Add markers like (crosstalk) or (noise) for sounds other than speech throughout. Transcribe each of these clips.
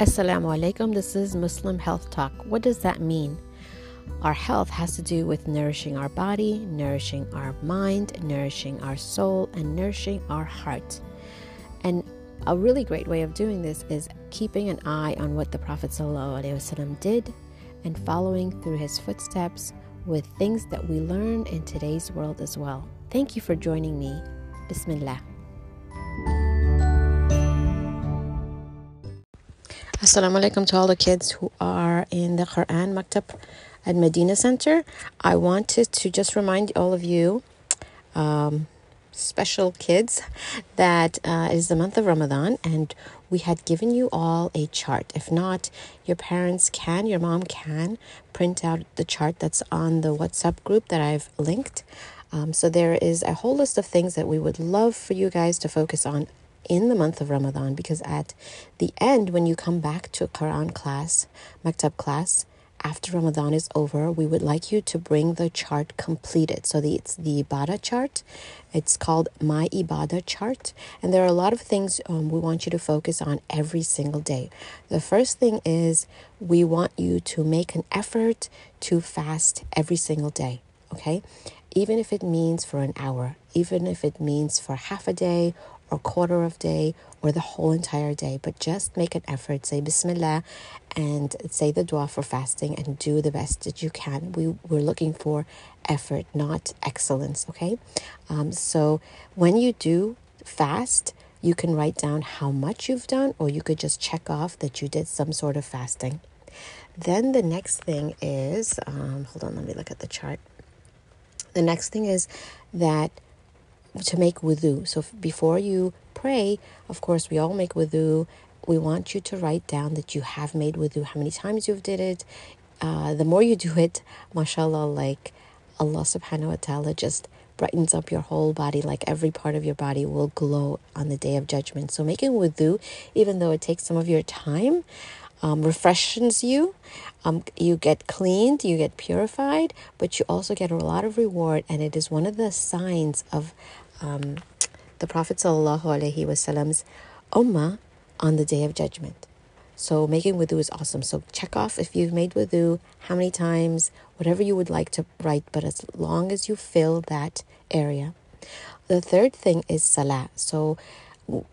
Assalamu alaikum. This is Muslim Health Talk. What does that mean? Our health has to do with nourishing our body, nourishing our mind, nourishing our soul, and nourishing our heart. And a really great way of doing this is keeping an eye on what the Prophet did and following through his footsteps with things that we learn in today's world as well. Thank you for joining me. Bismillah. Assalamu alaikum to all the kids who are in the Quran Maktab at Medina Center. I wanted to just remind all of you, um, special kids, that uh, it is the month of Ramadan and we had given you all a chart. If not, your parents can, your mom can print out the chart that's on the WhatsApp group that I've linked. Um, so there is a whole list of things that we would love for you guys to focus on in the month of Ramadan because at the end, when you come back to Quran class, Maktab class, after Ramadan is over, we would like you to bring the chart completed. So the, it's the Ibadah chart. It's called My Ibadah chart. And there are a lot of things um, we want you to focus on every single day. The first thing is we want you to make an effort to fast every single day. Okay? Even if it means for an hour, even if it means for half a day or quarter of day or the whole entire day, but just make an effort. Say Bismillah and say the dua for fasting and do the best that you can. We, we're looking for effort, not excellence, okay? Um, so when you do fast, you can write down how much you've done, or you could just check off that you did some sort of fasting. Then the next thing is, um, hold on, let me look at the chart. The next thing is that to make wudu. So before you pray, of course, we all make wudu. We want you to write down that you have made wudu, how many times you've did it. Uh, the more you do it, mashallah, like Allah subhanahu wa ta'ala just brightens up your whole body, like every part of your body will glow on the day of judgment. So making wudu, even though it takes some of your time, um, refreshes you. Um, you get cleaned, you get purified, but you also get a lot of reward, and it is one of the signs of um, the Prophet wasallam's ummah on the day of judgment. So making wudu is awesome. So check off if you've made wudu, how many times, whatever you would like to write, but as long as you fill that area. The third thing is salah. So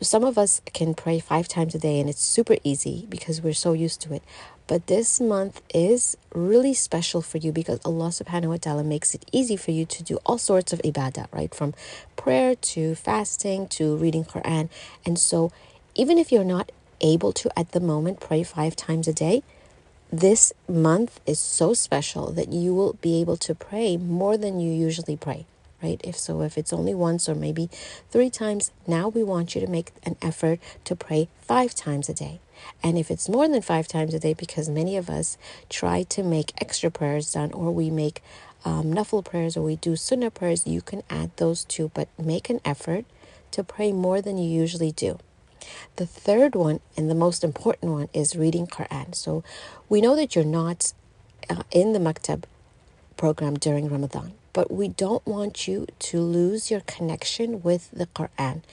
some of us can pray five times a day and it's super easy because we're so used to it. But this month is really special for you because Allah subhanahu wa ta'ala makes it easy for you to do all sorts of ibadah, right? From prayer to fasting to reading Quran. And so even if you're not able to at the moment pray five times a day, this month is so special that you will be able to pray more than you usually pray right? If so, if it's only once or maybe three times, now we want you to make an effort to pray five times a day. And if it's more than five times a day, because many of us try to make extra prayers done or we make um, prayers or we do sunnah prayers, you can add those too, but make an effort to pray more than you usually do. The third one and the most important one is reading Quran. So we know that you're not uh, in the maktab program during Ramadan but we don't want you to lose your connection with the Quran,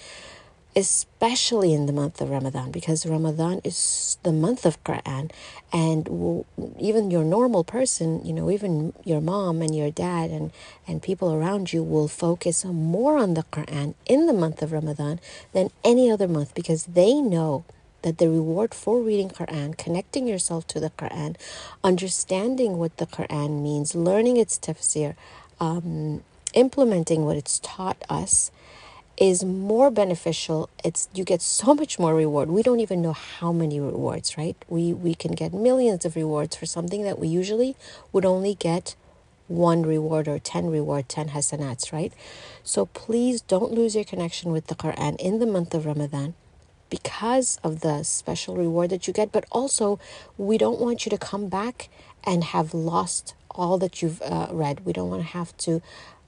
especially in the month of Ramadan, because Ramadan is the month of Quran, and even your normal person, you know, even your mom and your dad and, and people around you will focus more on the Quran in the month of Ramadan than any other month because they know that the reward for reading Quran, connecting yourself to the Quran, understanding what the Quran means, learning its tafsir, um, implementing what it's taught us is more beneficial. It's you get so (laughs) much more reward. We don't even know how many rewards right? We we can get millions of rewards for something that we usually would only get one reward or 10 reward 10 hasanats right? So please don't lose your connection with the quran in the month of ramadan because of the special reward that you get. But also we don't want you to come back and have lost all that you've uh, read. We don't want to have to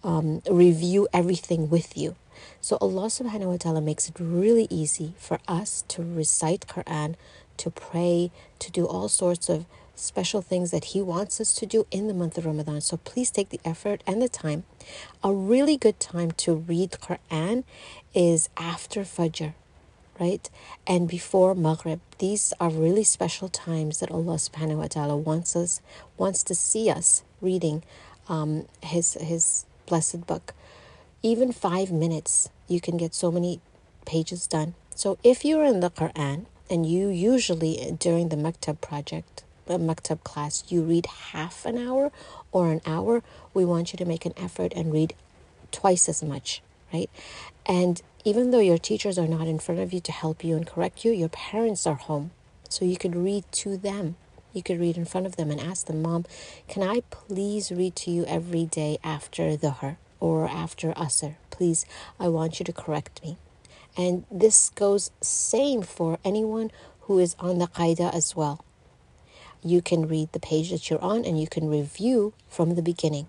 um, review everything with you. So Allah subhanahu wa ta'ala makes it really easy for us to recite Quran, to pray, to do all sorts of special things that He wants us to do in the month of Ramadan. So please take the effort and the time. A really good time to read Quran is after Fajr. Right? And before Maghrib. These are really special times that Allah subhanahu wa ta'ala wants us wants to see us reading um, his his blessed book. Even five minutes, you can get so many pages done. So if you're in the Quran and you usually during the maktab project, the maktab class, you read half an hour or an hour, we want you to make an effort and read twice as much, right? And even though your teachers are not in front of you to help you and correct you, your parents are home. So you could read to them. You could read in front of them and ask them, Mom, can I please read to you every day after the Dhuhr or after Asr? Please, I want you to correct me. And this goes same for anyone who is on the Qaida as well. You can read the page that you're on and you can review from the beginning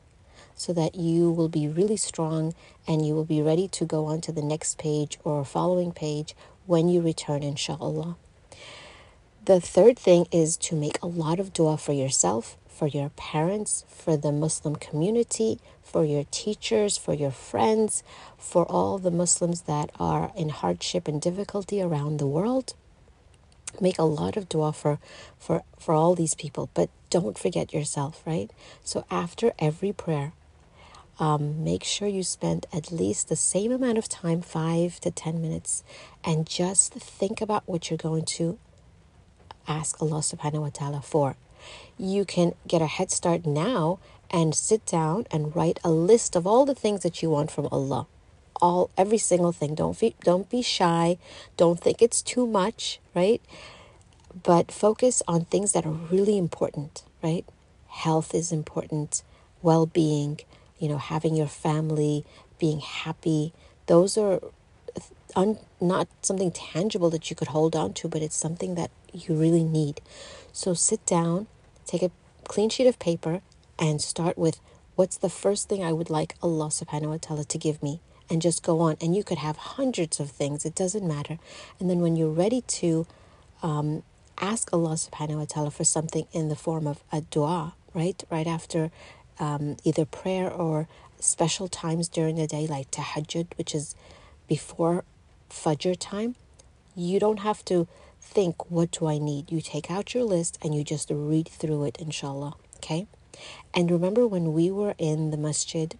so that you will be really strong and you will be ready to go on to the next page or following page when you return, inshallah. The third thing is to make a lot of dua for yourself, for your parents, for the Muslim community, for your teachers, for your friends, for all the Muslims that are in hardship and difficulty around the world. Make a lot of dua for, for, for all these people, but don't forget yourself, right? So after every prayer, um, make sure you spend at least the same amount of time, five to 10 minutes, and just think about what you're going to ask Allah subhanahu wa ta'ala for. You can get a head start now and sit down and write a list of all the things that you want from Allah. All every single thing. Don't be don't be shy. Don't think it's too much, right? But focus on things that are really important, right? Health is important, well-being, you know, having your family, being happy. Those are un, not something tangible that you could hold on to, but it's something that you really need. So sit down, take a clean sheet of paper, and start with what's the first thing I would like Allah subhanahu wa ta'ala to give me? And just go on. And you could have hundreds of things, it doesn't matter. And then when you're ready to um, ask Allah subhanahu wa ta'ala for something in the form of a dua, right? Right after um, either prayer or special times during the day, like tahajjud, which is before Fajr time, you don't have to think, what do I need? You take out your list and you just read through it, inshallah. Okay? And remember when we were in the masjid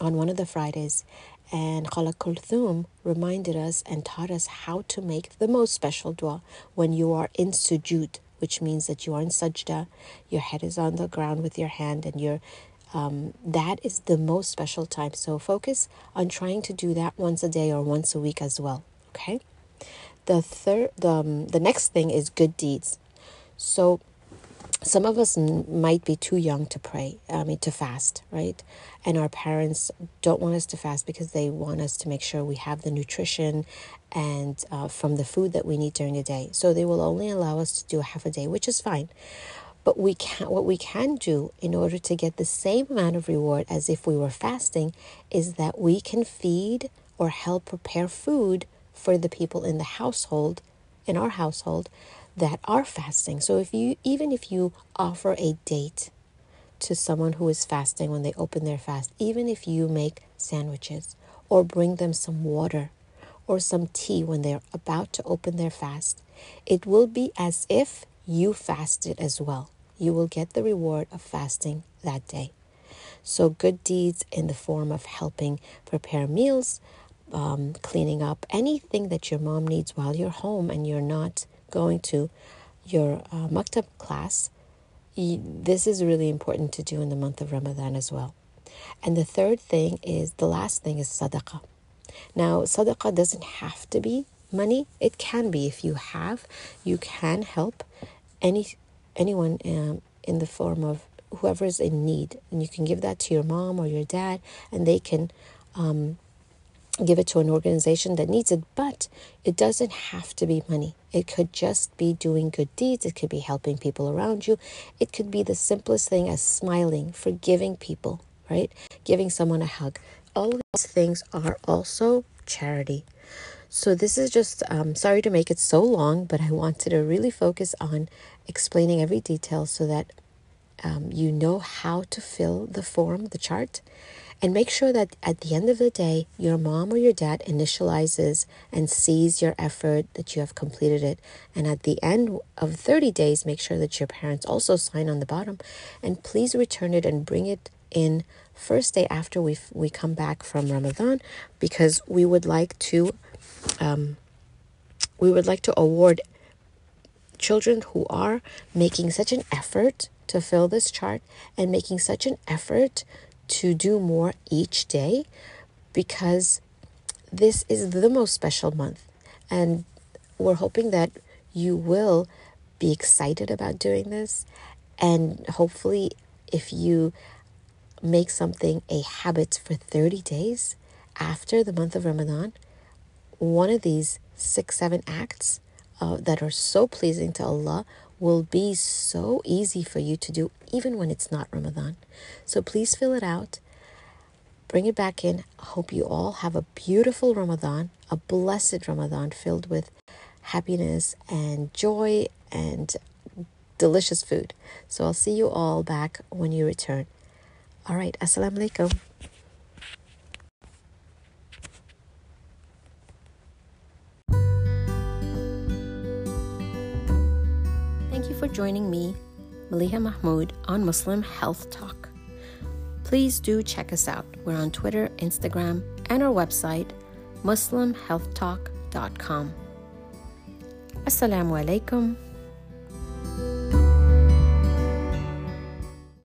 on one of the Fridays and Khala Kulthum reminded us and taught us how to make the most special dua when you are in sujud which means that you are in sajda, your head is on the ground with your hand, and you're um, that is the most special time. So focus on trying to do that once a day or once a week as well. Okay. The third, the um, the next thing is good deeds. So some of us might be too young to pray, I mean, to fast, right? And our parents don't want us to fast because they want us to make sure we have the nutrition and uh, from the food that we need during the day. So they will only allow us to do a half a day, which is fine. But we can what we can do in order to get the same amount of reward as if we were fasting is that we can feed or help prepare food for the people in the household, in our household, that are fasting. So if you even if you offer a date to someone who is fasting when they open their fast, even if you make sandwiches or bring them some water or some tea when they're about to open their fast, it will be as if you fasted as well. You will get the reward of fasting that day. So, good deeds in the form of helping prepare meals, um, cleaning up anything that your mom needs while you're home and you're not going to your uh, maktab class, this is really important to do in the month of Ramadan as well. And the third thing is the last thing is sadaqah. Now, sadaqah doesn't have to be money. It can be if you have, you can help any anyone um, in the form of whoever is in need, and you can give that to your mom or your dad, and they can um, give it to an organization that needs it, but it doesn't have to be money. It could just be doing good deeds. It could be helping people around you. It could be the simplest thing as smiling, forgiving people, right? Giving someone a hug. All these things are also charity. So, this is just, um, sorry to make it so long, but I wanted to really focus on explaining every detail so that um, you know how to fill the form, the chart, And make sure that at the end of the day, your mom or your dad initializes and sees your effort that you have completed it. And at the end of 30 days, make sure that your parents also sign on the bottom. And please return it and bring it in first day after we we come back from Ramadan because we would like to um, we would like to award children who are making such an effort to fill this chart and making such an effort to do more each day because this is the most special month. And we're hoping that you will be excited about doing this. And hopefully if you make something a habit for 30 days after the month of Ramadan one of these six seven acts uh, that are so pleasing to Allah will be so easy for you to do even when it's not Ramadan. So please fill it out. Bring it back in. Hope you all have a beautiful Ramadan, a blessed Ramadan filled with happiness and joy and delicious food. So I'll see you all back when you return. All right, Assalamu alaikum. Thank you for joining me, Maliha Mahmoud, on Muslim Health Talk. Please do check us out. We're on Twitter, Instagram, and our website, muslimhealthtalk.com. Assalamu alaikum.